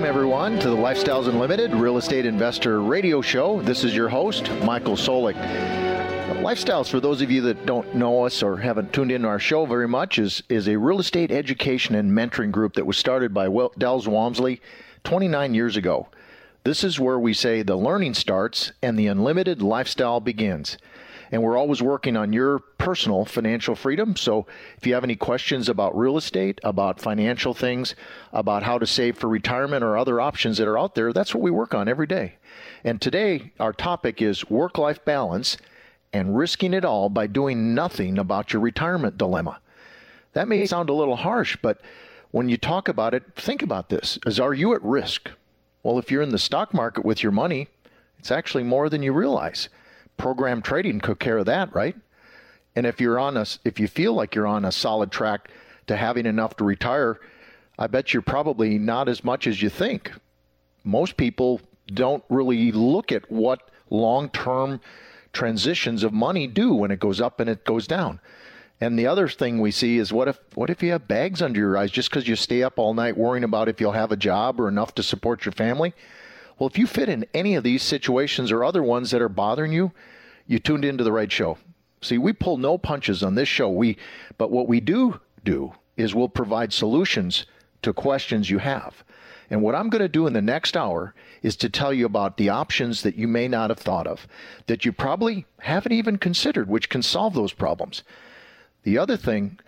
Welcome, everyone, to the Lifestyles Unlimited Real Estate Investor Radio Show. This is your host, Michael Soulek. Lifestyles, for those of you that don't know us or haven't tuned in to our show very much, is, is a real estate education and mentoring group that was started by Del Walmsley 29 years ago. This is where we say the learning starts and the unlimited lifestyle begins and we're always working on your personal financial freedom. So if you have any questions about real estate, about financial things, about how to save for retirement or other options that are out there, that's what we work on every day. And today, our topic is work life balance and risking it all by doing nothing about your retirement dilemma. That may sound a little harsh, but when you talk about it, think about this. Is are you at risk? Well, if you're in the stock market with your money, it's actually more than you realize program trading took care of that, right? And if you're on a, if you feel like you're on a solid track to having enough to retire, I bet you're probably not as much as you think. Most people don't really look at what long-term transitions of money do when it goes up and it goes down. And the other thing we see is what if what if you have bags under your eyes just because you stay up all night worrying about if you'll have a job or enough to support your family? Well, if you fit in any of these situations or other ones that are bothering you, you tuned into the right show. See, we pull no punches on this show. We but what we do do is we'll provide solutions to questions you have. And what I'm going to do in the next hour is to tell you about the options that you may not have thought of, that you probably haven't even considered, which can solve those problems. The other thing,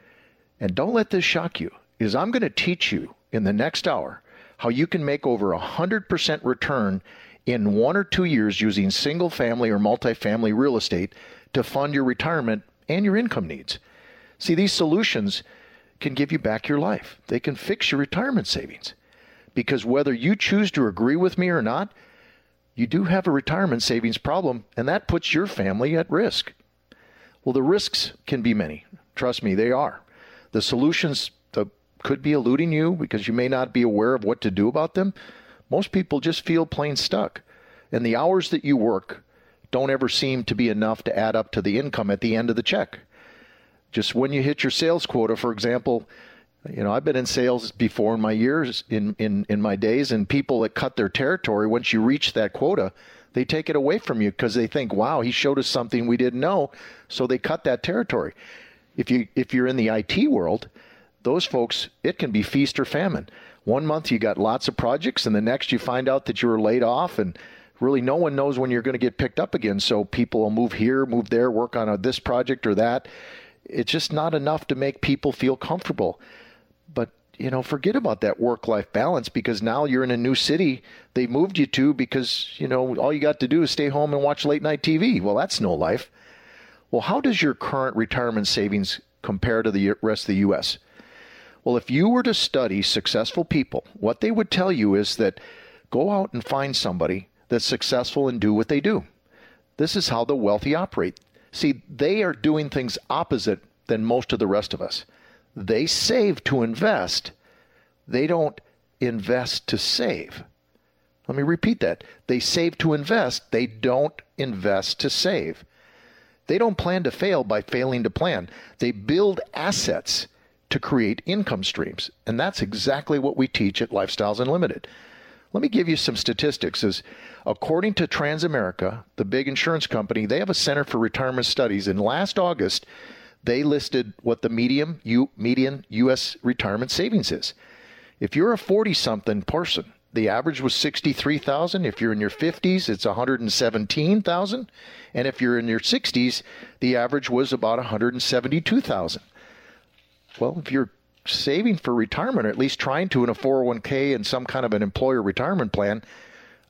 and don't let this shock you, is I'm going to teach you in the next hour how you can make over a 100% return in one or two years using single family or multifamily real estate to fund your retirement and your income needs. See, these solutions can give you back your life, they can fix your retirement savings. Because whether you choose to agree with me or not, you do have a retirement savings problem, and that puts your family at risk. Well, the risks can be many. Trust me, they are. The solutions could be eluding you because you may not be aware of what to do about them. Most people just feel plain stuck. And the hours that you work don't ever seem to be enough to add up to the income at the end of the check. Just when you hit your sales quota, for example, you know, I've been in sales before in my years, in, in, in my days, and people that cut their territory, once you reach that quota, they take it away from you because they think, wow, he showed us something we didn't know. So they cut that territory. If you if you're in the IT world, those folks, it can be feast or famine. One month you got lots of projects, and the next you find out that you were laid off, and really no one knows when you're going to get picked up again. So people will move here, move there, work on a, this project or that. It's just not enough to make people feel comfortable. But you know, forget about that work-life balance because now you're in a new city they moved you to because you know all you got to do is stay home and watch late night TV. Well, that's no life. Well, how does your current retirement savings compare to the rest of the U.S.? Well, if you were to study successful people, what they would tell you is that go out and find somebody that's successful and do what they do. This is how the wealthy operate. See, they are doing things opposite than most of the rest of us. They save to invest, they don't invest to save. Let me repeat that. They save to invest, they don't invest to save. They don't plan to fail by failing to plan. They build assets to create income streams. And that's exactly what we teach at Lifestyles Unlimited. Let me give you some statistics. As according to Transamerica, the big insurance company, they have a Center for Retirement Studies. And last August, they listed what the medium U, median U.S. retirement savings is. If you're a 40 something person, the average was 63,000. If you're in your 50s, it's 117,000. And if you're in your 60s, the average was about 172,000. Well, if you're saving for retirement, or at least trying to in a 401k and some kind of an employer retirement plan,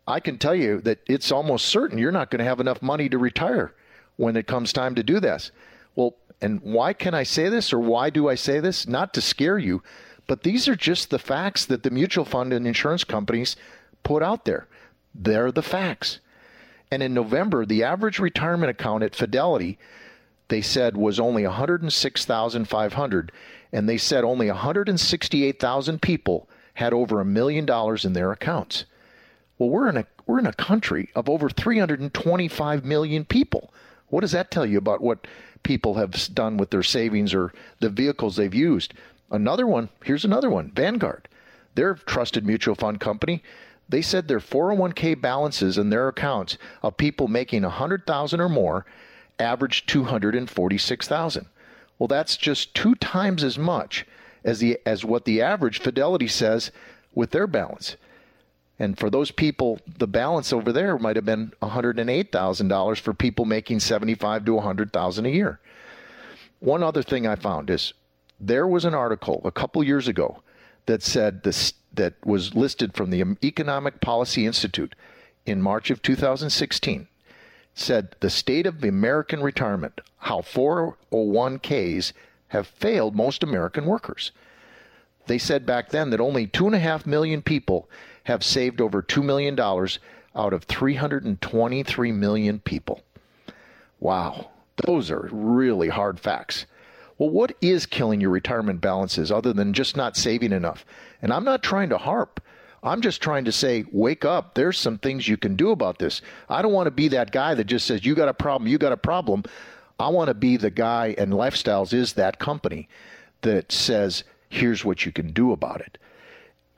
I can tell you that it's almost certain you're not going to have enough money to retire when it comes time to do this. Well, and why can I say this or why do I say this? Not to scare you, But these are just the facts that the mutual fund and insurance companies put out there. They're the facts. And in November, the average retirement account at Fidelity, they said was only 106,500 and they said only 168,000 people had over a million dollars in their accounts. Well, we're in a we're in a country of over 325 million people. What does that tell you about what people have done with their savings or the vehicles they've used? Another one, here's another one, Vanguard. Their trusted mutual fund company they said their 401k balances in their accounts of people making 100,000 or more averaged 246,000. Well, that's just two times as much as the as what the average Fidelity says with their balance. And for those people, the balance over there might have been $108,000 for people making 75 to 100,000 a year. One other thing I found is there was an article a couple years ago that said this that was listed from the Economic Policy Institute in March of 2016 said the state of American retirement, how 401ks have failed most American workers. They said back then that only two and a half million people have saved over $2 million out of 323 million people. Wow, those are really hard facts. Well, what is killing your retirement balances other than just not saving enough? And I'm not trying to harp. I'm just trying to say, wake up. There's some things you can do about this. I don't want to be that guy that just says, you got a problem, you got a problem. I want to be the guy, and Lifestyles is that company that says, here's what you can do about it.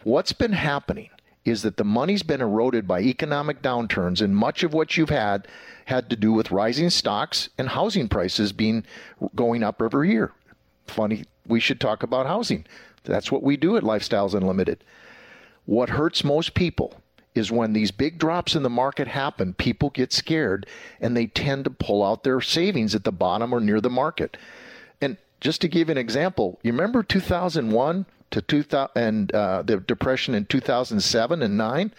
What's been happening is that the money's been eroded by economic downturns, and much of what you've had had to do with rising stocks and housing prices being going up every year. Funny, we should talk about housing. That's what we do at Lifestyles Unlimited. What hurts most people is when these big drops in the market happen, people get scared and they tend to pull out their savings at the bottom or near the market. And just to give an example, you remember 2001 to 2000 and uh, the depression in 2007 and 9?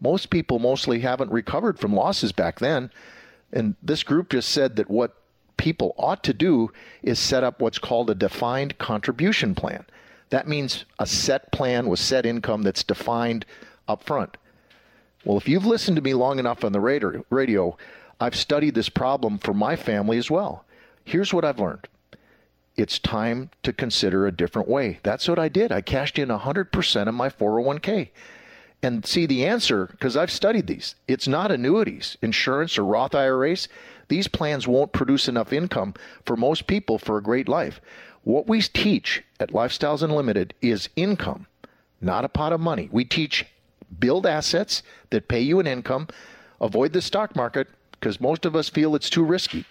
Most people mostly haven't recovered from losses back then. And this group just said that what people ought to do is set up what's called a defined contribution plan. That means a set plan with set income that's defined up front. Well, if you've listened to me long enough on the radio, I've studied this problem for my family as well. Here's what I've learned it's time to consider a different way. That's what I did. I cashed in 100% of my 401k. And see the answer, because I've studied these, it's not annuities, insurance, or Roth IRAs. These plans won't produce enough income for most people for a great life. What we teach at Lifestyles Unlimited is income, not a pot of money. We teach build assets that pay you an income, avoid the stock market because most of us feel it's too risky,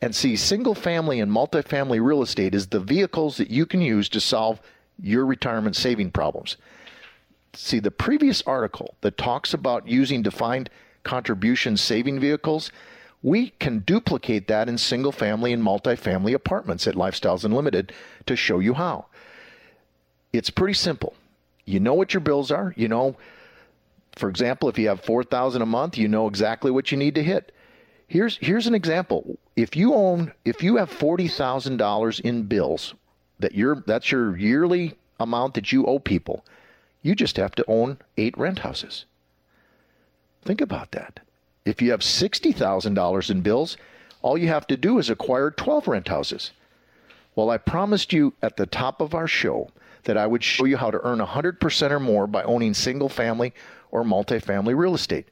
and see single family and multifamily real estate as the vehicles that you can use to solve your retirement saving problems. See, the previous article that talks about using defined contribution saving vehicles we can duplicate that in single family and multifamily apartments at Lifestyles Unlimited to show you how. It's pretty simple. You know what your bills are. You know, for example, if you have 4000 a month, you know exactly what you need to hit. Here's here's an example. If you own if you have $40,000 in bills that you're that's your yearly amount that you owe people, you just have to own 8 rent houses. Think about that. If you have $60,000 in bills, all you have to do is acquire 12 rent houses. Well, I promised you at the top of our show that I would show you how to earn 100% or more by owning single family or multifamily real estate.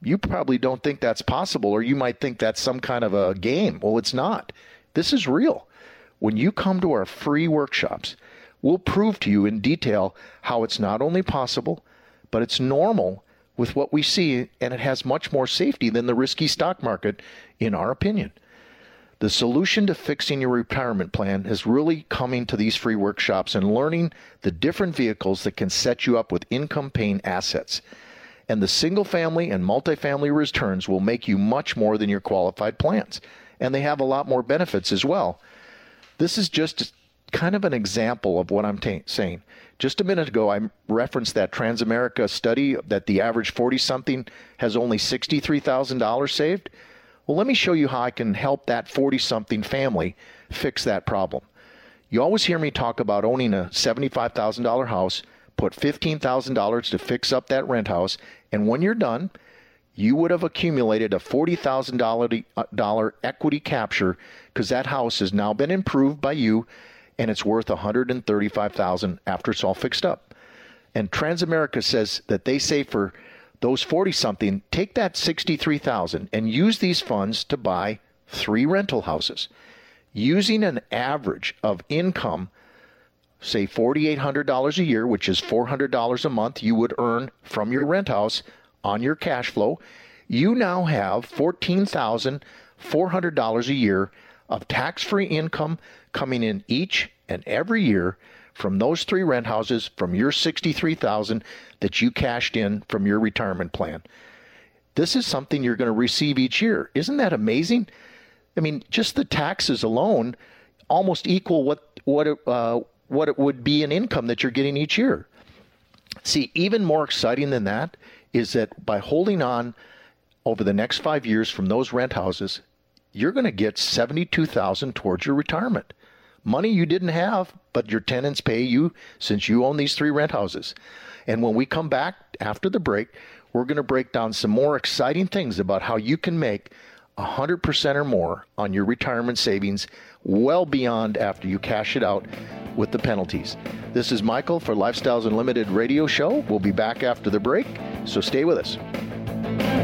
You probably don't think that's possible, or you might think that's some kind of a game. Well, it's not. This is real. When you come to our free workshops, we'll prove to you in detail how it's not only possible, but it's normal with what we see, and it has much more safety than the risky stock market, in our opinion. The solution to fixing your retirement plan is really coming to these free workshops and learning the different vehicles that can set you up with income paying assets. And the single family and multifamily returns will make you much more than your qualified plans. And they have a lot more benefits as well. This is just kind of an example of what I'm t- saying. Just a minute ago, I referenced that Transamerica study that the average 40 something has only $63,000 saved. Well, let me show you how I can help that 40 something family fix that problem. You always hear me talk about owning a $75,000 house, put $15,000 to fix up that rent house, and when you're done, you would have accumulated a $40,000 uh, equity capture because that house has now been improved by you and it's worth 135,000 after it's all fixed up. And Transamerica says that they say for those 40 something, take that 63,000 and use these funds to buy three rental houses. Using an average of income, say $4,800 a year, which is $400 a month you would earn from your rent house on your cash flow, you now have $14,400 a year of tax free income coming in each and every year from those three rent houses from your 63,000 that you cashed in from your retirement plan. This is something you're going to receive each year. Isn't that amazing? I mean, just the taxes alone almost equal what what it, uh, what it would be an income that you're getting each year. See, even more exciting than that is that by holding on over the next five years from those rent houses, you're going to get seventy-two thousand towards your retirement money you didn't have, but your tenants pay you since you own these three rent houses. And when we come back after the break, we're going to break down some more exciting things about how you can make 100% or more on your retirement savings well beyond after you cash it out with the penalties. This is Michael for Lifestyles Unlimited radio show. We'll be back after the break, so stay with us.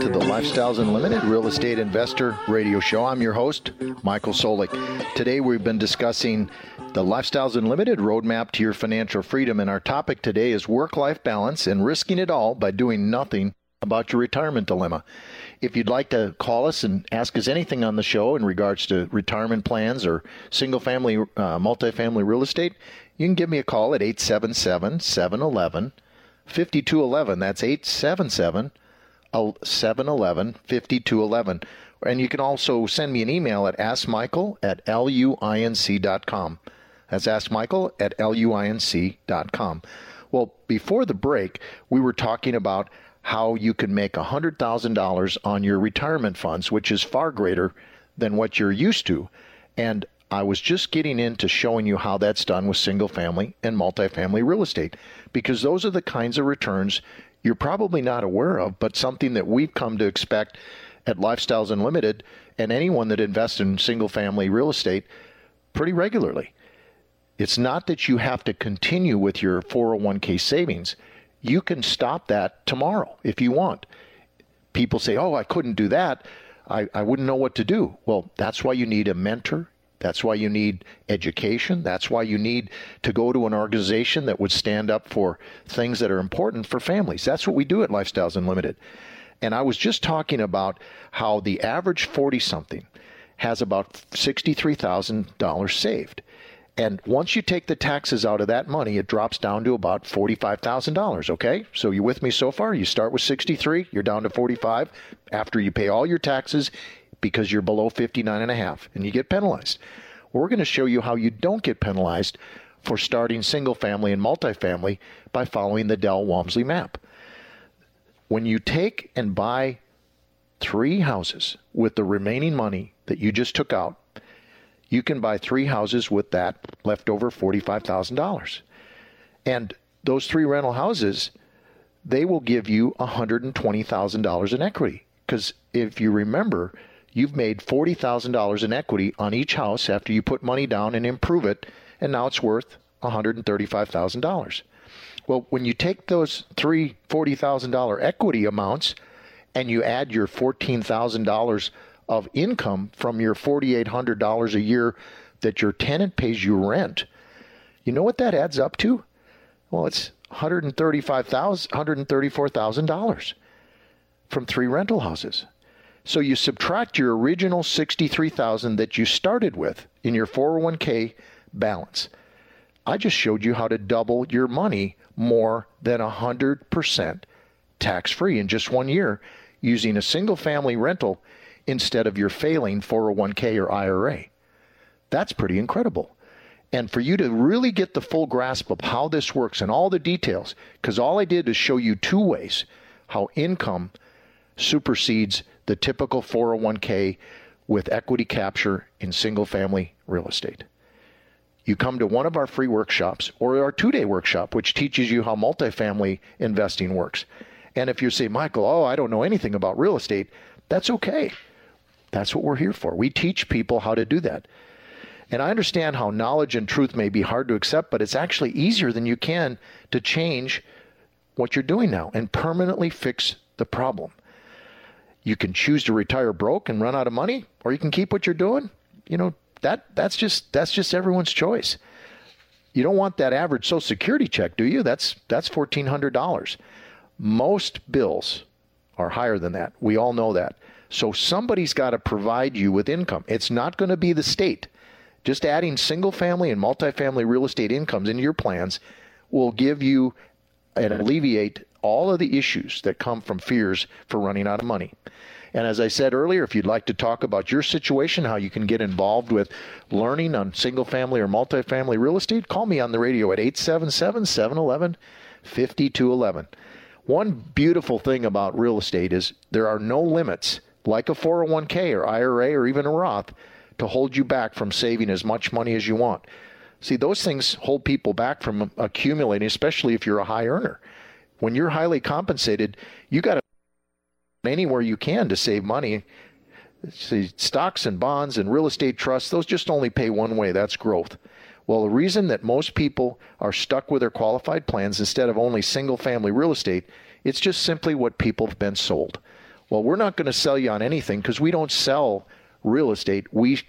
To the Lifestyles Unlimited Real Estate Investor Radio Show. I'm your host, Michael Soulek. Today, we've been discussing the Lifestyles Unlimited roadmap to your financial freedom, and our topic today is work life balance and risking it all by doing nothing about your retirement dilemma. If you'd like to call us and ask us anything on the show in regards to retirement plans or single family, uh, multifamily real estate, you can give me a call at 877 711 5211. That's 877 711 5211. And you can also send me an email at askmichael at luinc.com. That's askmichael at luinc.com. Well, before the break, we were talking about how you can make $100,000 on your retirement funds, which is far greater than what you're used to. And I was just getting into showing you how that's done with single family and multifamily real estate because those are the kinds of returns you're probably not aware of, but something that we've come to expect at Lifestyles Unlimited and anyone that invests in single family real estate pretty regularly. It's not that you have to continue with your 401k savings you can stop that tomorrow if you want. People say, oh, I couldn't do that. I, I wouldn't know what to do. Well, that's why you need a mentor. That's why you need education. That's why you need to go to an organization that would stand up for things that are important for families. That's what we do at Lifestyles Unlimited. And I was just talking about how the average 40 something has about $63,000 saved. And once you take the taxes out of that money, it drops down to about $45,000, okay? So you with me so far? You start with 63, you're down to 45 after you pay all your taxes because you're below 59 and a half and you get penalized. We're going to show you how you don't get penalized for starting single family and multifamily by following the Del Walmsley map. When you take and buy three houses with the remaining money that you just took out, you can buy three houses with that leftover $45,000. And those three rental houses, they will give you $120,000 in equity. Because if you remember, you've made $40,000 in equity on each house after you put money down and improve it, and now it's worth $135,000. Well, when you take those three $40,000 equity amounts and you add your $14,000 of income from your $4,800 a year that your tenant pays you rent, you know what that adds up to? Well, it's $135,000, $134,000 from three rental houses. So you subtract your original 63,000 that you started with in your 401k balance. I just showed you how to double your money more than 100% tax free in just one year using a single family rental instead of your failing 401k or IRA. That's pretty incredible. And for you to really get the full grasp of how this works and all the details, because all I did is show you two ways how income supersedes the typical 401k with equity capture in single family real estate. You come to one of our free workshops or our two day workshop, which teaches you how multifamily investing works. And if you say, Michael, oh, I don't know anything about real estate, that's okay. That's what we're here for. We teach people how to do that. And I understand how knowledge and truth may be hard to accept, but it's actually easier than you can to change what you're doing now and permanently fix the problem. You can choose to retire broke and run out of money, or you can keep what you're doing. You know, that that's just that's just everyone's choice. You don't want that average social security check, do you? That's that's fourteen hundred dollars. Most bills are higher than that. We all know that. So somebody's got to provide you with income. It's not going to be the state. Just adding single family and multifamily real estate incomes into your plans will give you and alleviate all of the issues that come from fears for running out of money. And as I said earlier, if you'd like to talk about your situation, how you can get involved with learning on single family or multifamily real estate, call me on the radio at 877 711 5211. One beautiful thing about real estate is there are no limits, like a 401k or IRA or even a Roth, to hold you back from saving as much money as you want. See, those things hold people back from accumulating, especially if you're a high earner. When you're highly compensated, you got to anywhere you can to save money. See, stocks and bonds and real estate trusts, those just only pay one way that's growth. Well, the reason that most people are stuck with their qualified plans instead of only single family real estate, it's just simply what people have been sold. Well, we're not going to sell you on anything because we don't sell real estate. We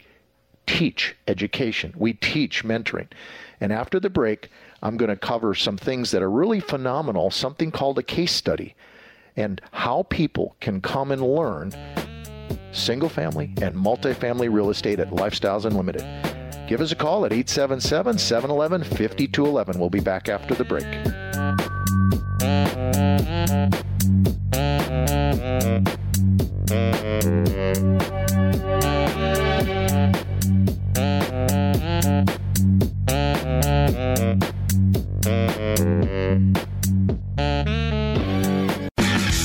teach education, we teach mentoring. And after the break, I'm going to cover some things that are really phenomenal, something called a case study and how people can come and learn single family and multifamily real estate at Lifestyles Unlimited. Give us a call at 877 711 5211. We'll be back after the break.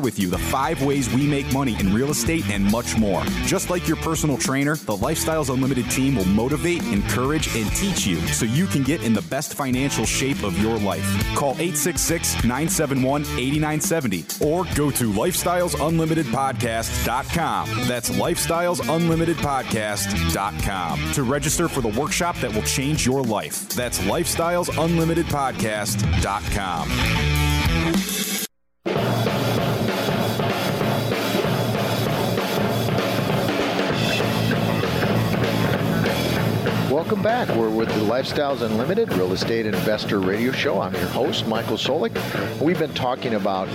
share with you the five ways we make money in real estate and much more. Just like your personal trainer, the Lifestyles Unlimited team will motivate, encourage, and teach you so you can get in the best financial shape of your life. Call 866 971 8970 or go to lifestylesunlimitedpodcast.com. That's lifestylesunlimitedpodcast.com to register for the workshop that will change your life. That's lifestylesunlimitedpodcast.com. Welcome back. We're with the Lifestyles Unlimited Real Estate Investor Radio Show. I'm your host, Michael Soulek. We've been talking about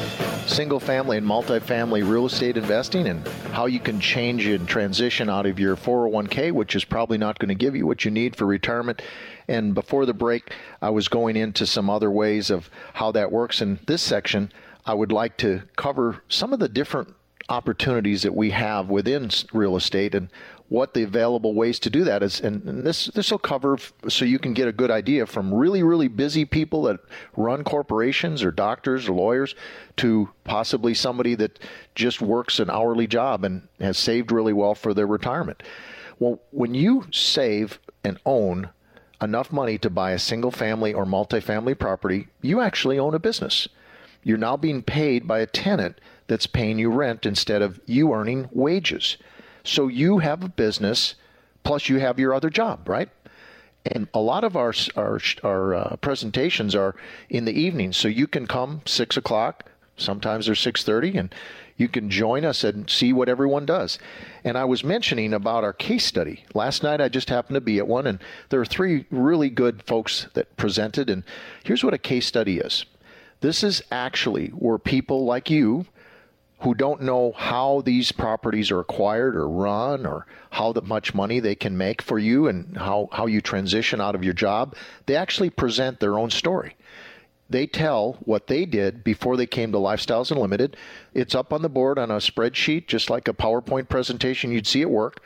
single family and multifamily real estate investing and how you can change and transition out of your 401k, which is probably not going to give you what you need for retirement. And before the break, I was going into some other ways of how that works. In this section, I would like to cover some of the different opportunities that we have within real estate and what the available ways to do that is and, this this will cover so you can get a good idea from really really busy people that run corporations or doctors or lawyers to possibly somebody that just works an hourly job and has saved really well for their retirement. Well when you save and own enough money to buy a single family or multifamily property you actually own a business. You're now being paid by a tenant that's paying you rent instead of you earning wages. So you have a business, plus you have your other job, right? And a lot of our our, our uh, presentations are in the evening, so you can come six o'clock. Sometimes they're six thirty, and you can join us and see what everyone does. And I was mentioning about our case study last night. I just happened to be at one, and there are three really good folks that presented. And here's what a case study is. This is actually where people like you who don't know how these properties are acquired or run or how much money they can make for you and how, how you transition out of your job, they actually present their own story. They tell what they did before they came to Lifestyles Unlimited. It's up on the board on a spreadsheet, just like a PowerPoint presentation you'd see at work.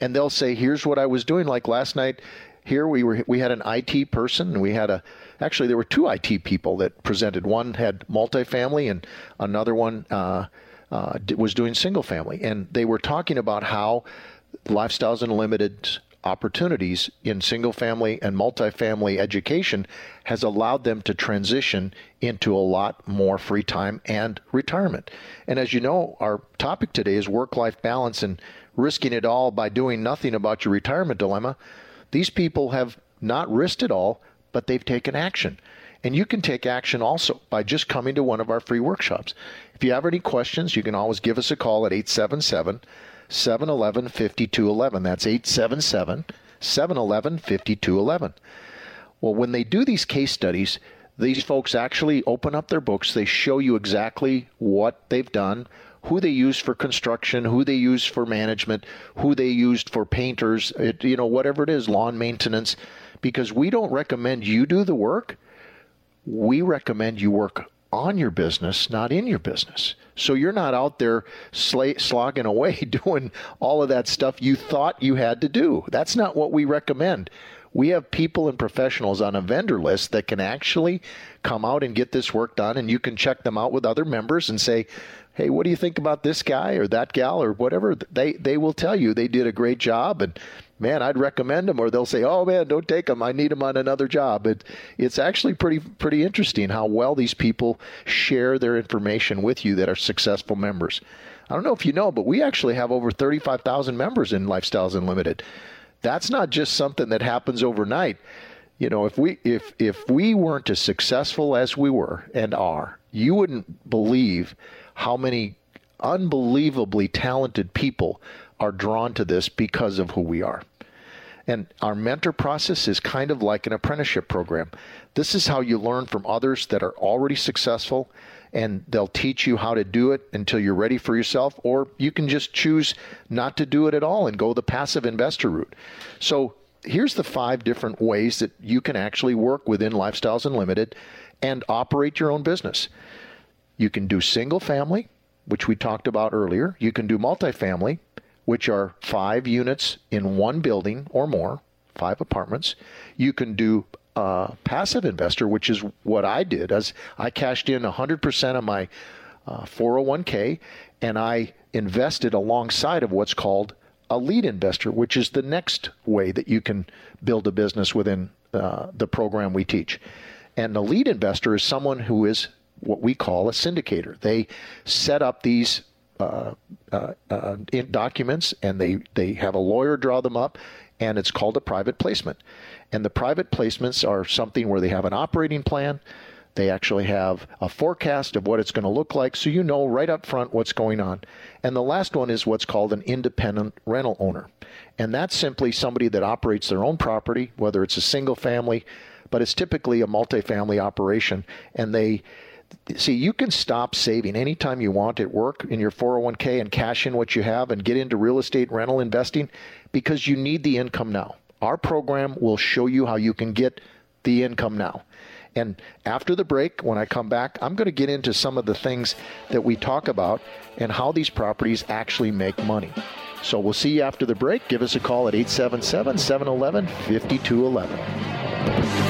And they'll say, here's what I was doing. Like last night, here we were we had an IT person we had a actually there were two IT people that presented. One had multifamily and another one uh, uh, was doing single family, and they were talking about how Lifestyles Unlimited opportunities in single family and multifamily education has allowed them to transition into a lot more free time and retirement. And as you know, our topic today is work life balance and risking it all by doing nothing about your retirement dilemma. These people have not risked it all, but they've taken action. And you can take action also by just coming to one of our free workshops. If you have any questions, you can always give us a call at 877 711 5211. That's 877 711 5211. Well, when they do these case studies, these folks actually open up their books. They show you exactly what they've done, who they used for construction, who they used for management, who they used for painters, it, you know, whatever it is, lawn maintenance, because we don't recommend you do the work we recommend you work on your business, not in your business. So you're not out there sl- slogging away doing all of that stuff you thought you had to do. That's not what we recommend. We have people and professionals on a vendor list that can actually come out and get this work done, and you can check them out with other members and say, "Hey, what do you think about this guy or that gal or whatever?" They they will tell you they did a great job and man, I'd recommend them, or they'll say, oh man, don't take them. I need them on another job. It, it's actually pretty pretty interesting how well these people share their information with you that are successful members. I don't know if you know, but we actually have over 35,000 members in Lifestyles Unlimited. That's not just something that happens overnight. You know, if we if if we weren't as successful as we were and are, you wouldn't believe how many unbelievably talented people are drawn to this because of who we are. And our mentor process is kind of like an apprenticeship program. This is how you learn from others that are already successful, and they'll teach you how to do it until you're ready for yourself, or you can just choose not to do it at all and go the passive investor route. So, here's the five different ways that you can actually work within Lifestyles Unlimited and operate your own business. You can do single family, which we talked about earlier. You can do multifamily, which are five units in one building or more, five apartments. You can do uh, passive investor, which is what I did, as I cashed in 100% of my uh, 401k and I invested alongside of what's called a lead investor, which is the next way that you can build a business within uh, the program we teach. And the lead investor is someone who is what we call a syndicator. They set up these uh, uh, uh, documents and they, they have a lawyer draw them up and it's called a private placement. And the private placements are something where they have an operating plan. They actually have a forecast of what it's going to look like so you know right up front what's going on. And the last one is what's called an independent rental owner. And that's simply somebody that operates their own property, whether it's a single family, but it's typically a multifamily operation. And they see you can stop saving anytime you want at work in your 401k and cash in what you have and get into real estate rental investing because you need the income now our program will show you how you can get the income now And after the break, when I come back, I'm going to get into some of the things that we talk about and how these properties actually make money. So we'll see you after the break. Give us a call at 877 711 5211.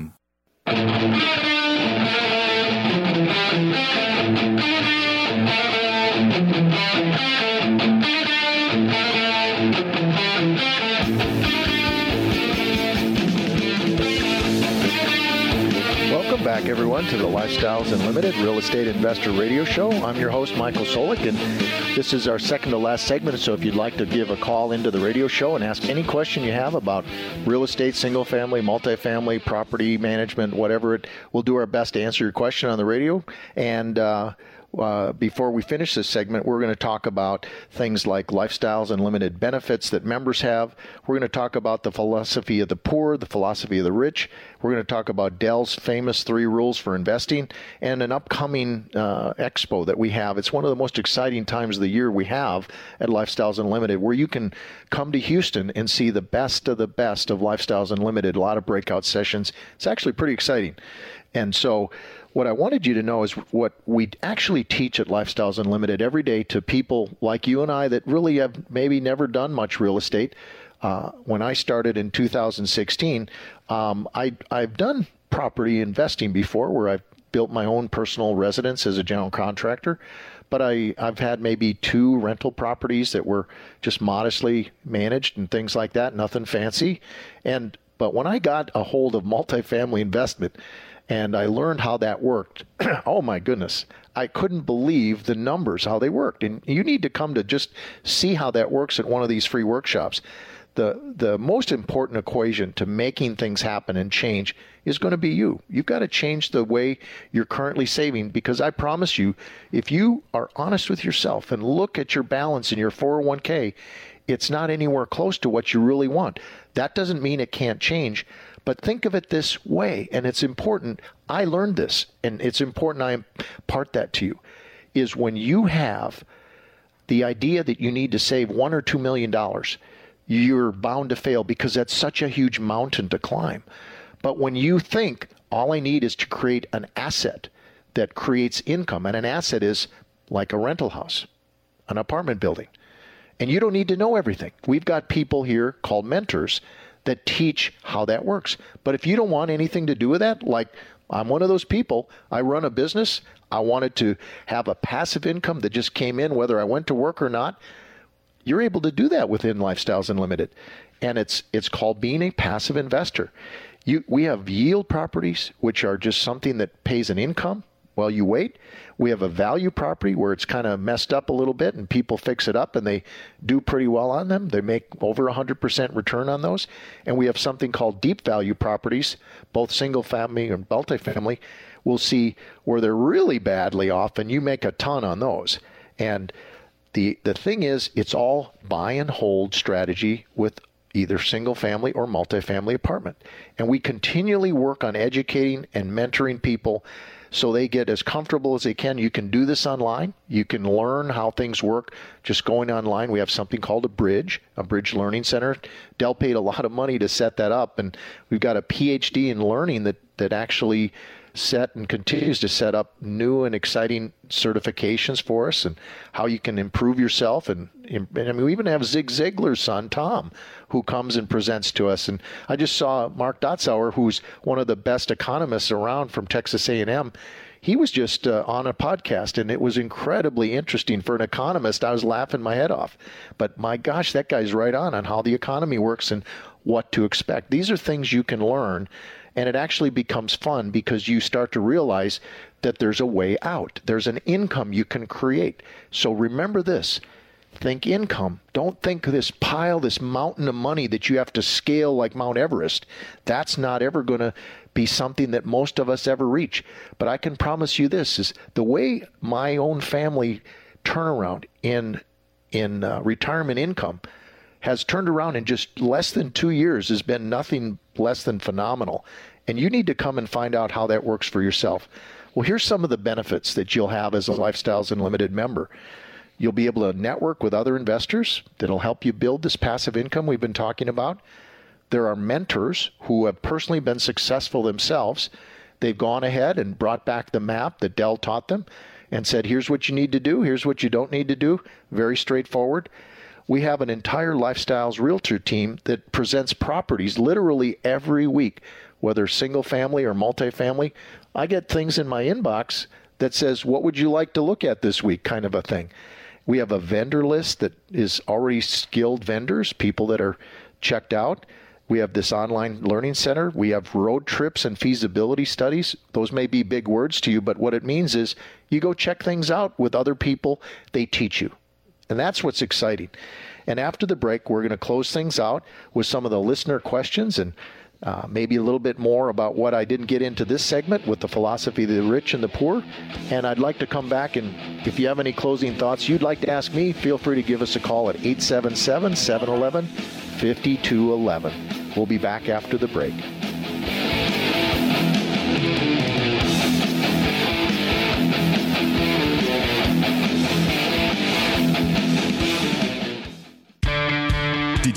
Welcome back, everyone, to the Lifestyles Unlimited Real Estate Investor Radio Show. I'm your host, Michael Soulek, and this is our second to last segment. So, if you'd like to give a call into the radio show and ask any question you have about real estate, single family, multifamily, property management, whatever it, we'll do our best to answer your question on the radio. And uh, uh, before we finish this segment, we're going to talk about things like Lifestyles Unlimited benefits that members have. We're going to talk about the philosophy of the poor, the philosophy of the rich. We're going to talk about Del's famous three rules for investing and an upcoming uh, expo that we have. It's one of the most exciting times of the year we have at Lifestyles Unlimited, where you can come to Houston and see the best of the best of Lifestyles Unlimited. A lot of breakout sessions. It's actually pretty exciting. And so, what I wanted you to know is what we actually teach at Lifestyles Unlimited every day to people like you and I that really have maybe never done much real estate. Uh, when I started in 2016, um, I, I've done property investing before where I've built my own personal residence as a general contractor. But I, I've had maybe two rental properties that were just modestly managed and things like that, nothing fancy. And but when I got a hold of multifamily investment, and I learned how that worked. oh my goodness. I couldn't believe the numbers, how they worked. And you need to come to just see how that works at one of these free workshops. The, the most important equation to making things happen and change is going to be you. You've got to change the way you're currently saving because I promise you, if you are honest with yourself and look at your balance in your 401k, it's not anywhere close to what you really want. That doesn't mean it can't change, but think of it this way, and it's important. I learned this, and it's important I impart that to you. Is when you have the idea that you need to save one or two million dollars, you're bound to fail because that's such a huge mountain to climb. But when you think all I need is to create an asset that creates income, and an asset is like a rental house, an apartment building, and you don't need to know everything. We've got people here called mentors that teach how that works. But if you don't want anything to do with that, like I'm one of those people, I run a business, I wanted to have a passive income that just came in whether I went to work or not. You're able to do that within Lifestyles Unlimited. And it's it's called being a passive investor. You, we have yield properties, which are just something that pays an income while you wait. We have a value property where it's kind of messed up a little bit and people fix it up and they do pretty well on them. They make over 100% return on those. And we have something called deep value properties, both single family and multifamily. We'll see where they're really badly off and you make a ton on those. And the the thing is it's all buy and hold strategy with either single family or multifamily apartment. And we continually work on educating and mentoring people so they get as comfortable as they can. You can do this online. You can learn how things work just going online. We have something called a bridge, a bridge learning center. Del paid a lot of money to set that up, and we've got a PhD in learning that that actually set and continues to set up new and exciting certifications for us and how you can improve yourself. And, and I mean, we even have Zig Ziglar's son, Tom, who comes and presents to us. And I just saw Mark Dotzour, who's one of the best economists around from Texas A&M. He was just uh, on a podcast, and it was incredibly interesting for an economist. I was laughing my head off, but my gosh, that guy's right on on how the economy works and what to expect. These are things you can learn, and it actually becomes fun because you start to realize that there's a way out. There's an income you can create. So remember this think income. Don't think this pile, this mountain of money that you have to scale like Mount Everest. That's not ever going to be something that most of us ever reach. But I can promise you this is the way my own family turnaround in in uh, retirement income has turned around in just less than 2 years has been nothing less than phenomenal. And you need to come and find out how that works for yourself. Well, here's some of the benefits that you'll have as a Lifestyles Unlimited member. You'll be able to network with other investors that'll help you build this passive income we've been talking about. There are mentors who have personally been successful themselves. They've gone ahead and brought back the map that Del taught them and said, here's what you need to do, here's what you don't need to do. Very straightforward. We have an entire Lifestyles Realtor team that presents properties literally every week, whether single family or multifamily. I get things in my inbox that says, What would you like to look at this week? kind of a thing. We have a vendor list that is already skilled vendors, people that are checked out. We have this online learning center. We have road trips and feasibility studies. Those may be big words to you, but what it means is you go check things out with other people, they teach you. And that's what's exciting. And after the break, we're going to close things out with some of the listener questions and uh, maybe a little bit more about what I didn't get into this segment with the philosophy of the rich and the poor. And I'd like to come back and if you have any closing thoughts you'd like to ask me, feel free to give us a call at 877 711 5211. We'll be back after the break.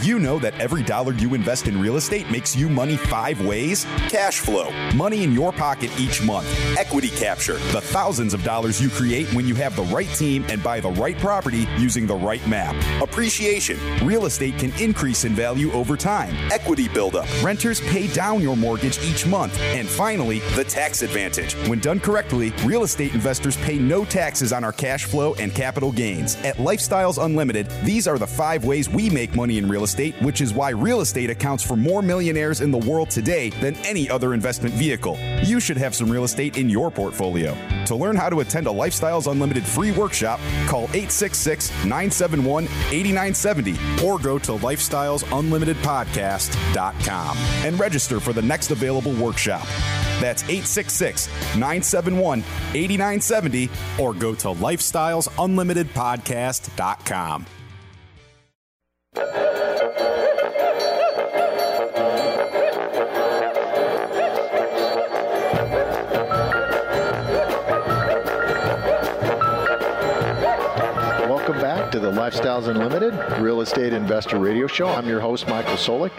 You know that every dollar you invest in real estate makes you money five ways? Cash flow, money in your pocket each month. Equity capture, the thousands of dollars you create when you have the right team and buy the right property using the right map. Appreciation, real estate can increase in value over time. Equity buildup, renters pay down your mortgage each month. And finally, the tax advantage. When done correctly, real estate investors pay no taxes on our cash flow and capital gains. At Lifestyles Unlimited, these are the five ways we make money in real real estate, which is why real estate accounts for more millionaires in the world today than any other investment vehicle. You should have some real estate in your portfolio. To learn how to attend a Lifestyles Unlimited free workshop, call 866 971 8970 or go to lifestylesunlimitedpodcast.com and register for the next available workshop. That's 866 971 8970 or go to lifestylesunlimitedpodcast.com. the Lifestyles Unlimited Real Estate Investor Radio Show. I'm your host, Michael Soulek.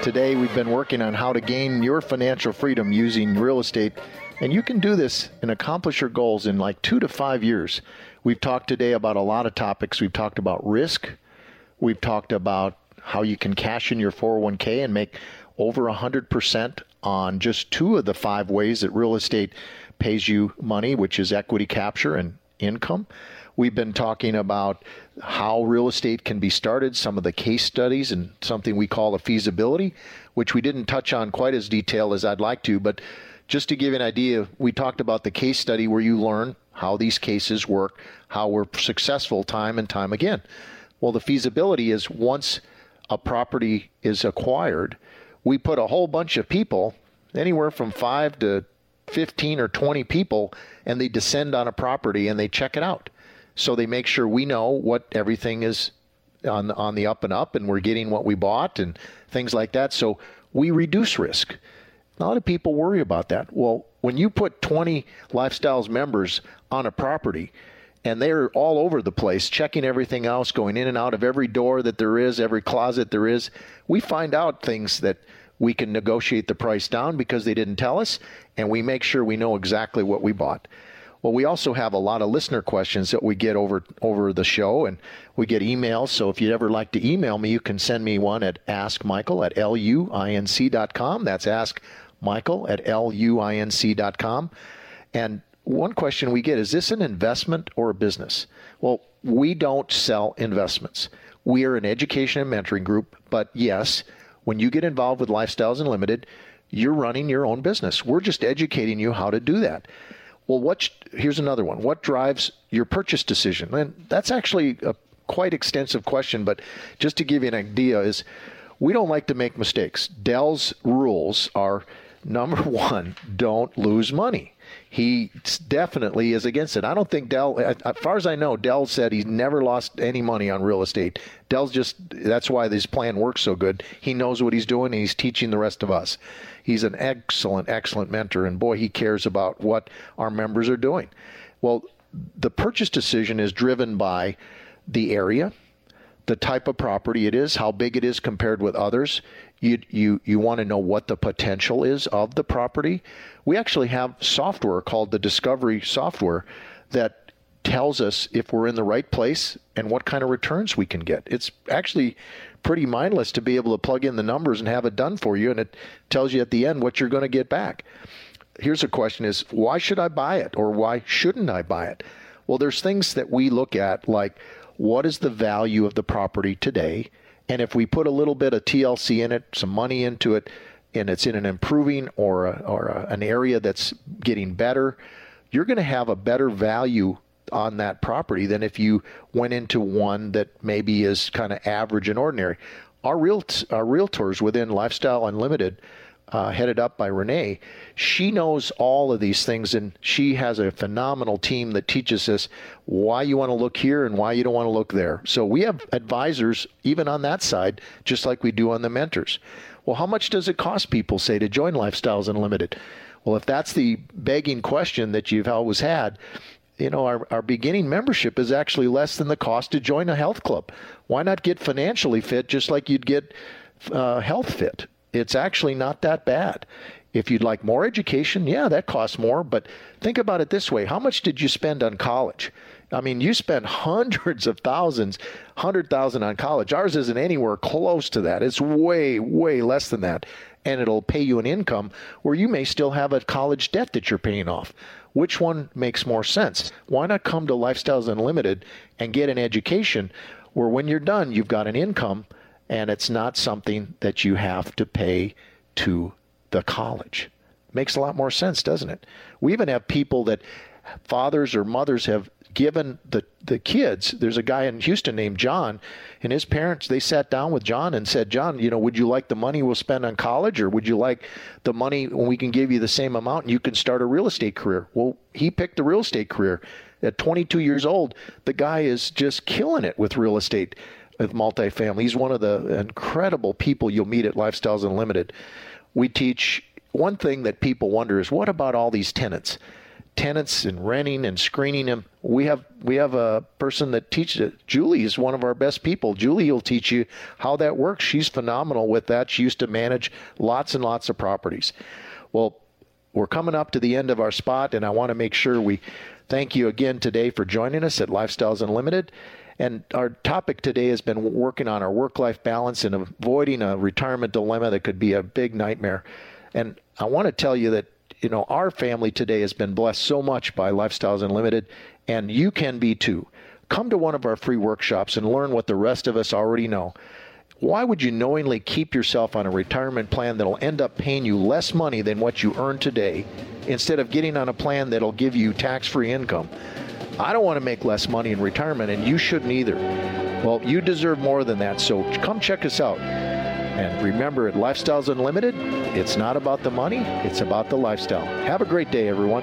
Today, we've been working on how to gain your financial freedom using real estate, and you can do this and accomplish your goals in like two to five years. We've talked today about a lot of topics. We've talked about risk, we've talked about how you can cash in your 401k and make over 100% on just two of the five ways that real estate pays you money, which is equity capture and income. We've been talking about how real estate can be started, some of the case studies, and something we call a feasibility, which we didn't touch on quite as detailed as I'd like to. But just to give you an idea, we talked about the case study where you learn how these cases work, how we're successful time and time again. Well, the feasibility is once a property is acquired, we put a whole bunch of people, anywhere from five to 15 or 20 people, and they descend on a property and they check it out. So they make sure we know what everything is on on the up and up, and we're getting what we bought and things like that. So we reduce risk. A lot of people worry about that. Well, when you put 20 lifestyles members on a property and they're all over the place checking everything else going in and out of every door that there is every closet there is we find out things that we can negotiate the price down because they didn't tell us and we make sure we know exactly what we bought well, we also have a lot of listener questions that we get over over the show, and we get emails. So if you'd ever like to email me, you can send me one at askmichael at luinc.com. That's askmichael at luinc.com. And one question we get is this an investment or a business? Well, we don't sell investments. We are an education and mentoring group, but yes, When you get involved with Lifestyles Unlimited, you're running your own business. We're just educating you how to do that. Well, what? Here's another one. What drives your purchase decision? And that's actually a quite extensive question, but just to give you an idea, is we don't like to make mistakes. Del's rules are number one, don't lose money. He definitely is against it. I don't think Del, as far as I know, Del said he's never lost any money on real estate. Del's just, that's why this plan works so good. He knows what he's doing and he's teaching the rest of us. He's an excellent, excellent mentor, and boy, he cares about what our members are doing. Well, the purchase decision is driven by the area, the type of property it is, how big it is compared with others. You you you want to know what the potential is of the property. We actually have software called the Discovery software that tells us if we're in the right place and what kind of returns we can get. It's actually pretty mindless to be able to plug in the numbers and have it done for you and it tells you at the end what you're going to get back. Here's a question is why should I buy it or why shouldn't I buy it? Well, there's things that we look at like what is the value of the property today? And if we put a little bit of TLC in it, some money into it, and it's in an improving or, a, or a, an area that's getting better, you're going to have a better value on that property than if you went into one that maybe is kind of average and ordinary. Our real our realtors within Lifestyle Unlimited uh, headed up by Renee, she knows all of these things, and she has a phenomenal team that teaches us why you want to look here and why you don't want to look there. So we have advisors even on that side, just like we do on the mentors. Well, how much does it cost people, say, to join Lifestyles Unlimited? Well, if that's the begging question that you've always had, you know, our, our beginning membership is actually less than the cost to join a health club. Why not get financially fit just like you'd get uh, health fit? It's actually not that bad. If you'd like more education, yeah, that costs more. But think about it this way how much did you spend on college? I mean, you spent hundreds of thousands, hundred thousand on college. Ours isn't anywhere close to that. It's way, way less than that. And it'll pay you an income where you may still have a college debt that you're paying off. Which one makes more sense? Why not come to Lifestyles Unlimited and get an education where when you're done, you've got an income and it's not something that you have to pay to the college. Makes a lot more sense, doesn't it? We even have people that fathers or mothers have given the the kids. There's a guy in Houston named John, and his parents they sat down with John and said, "John, you know, would you like the money we'll spend on college, or would you like the money when we can give you the same amount and you can start a real estate career?" Well, he picked the real estate career. At 22 years old, the guy is just killing it with real estate with multifamily. He's one of the incredible people you'll meet at Lifestyles Unlimited. We teach one thing that people wonder is what about all these tenants? Tenants and renting and screening them. We have we have a person that teaches it. Julie is one of our best people. Julie will teach you how that works. She's phenomenal with that. She used to manage lots and lots of properties. Well, we're coming up to the end of our spot, and I want to make sure we thank you again today for joining us at Lifestyles Unlimited. And our topic today has been working on our work life balance and avoiding a retirement dilemma that could be a big nightmare. And I want to tell you that, you know, our family today has been blessed so much by Lifestyles Unlimited, and you can be too. Come to one of our free workshops and learn what the rest of us already know. Why would you knowingly keep yourself on a retirement plan that'll end up paying you less money than what you earn today instead of getting on a plan that'll give you tax free income? I don't want to make less money in retirement, and you shouldn't either. Well, you deserve more than that, so come check us out. And remember, at Lifestyles Unlimited, it's not about the money, it's about the lifestyle. Have a great day, everyone.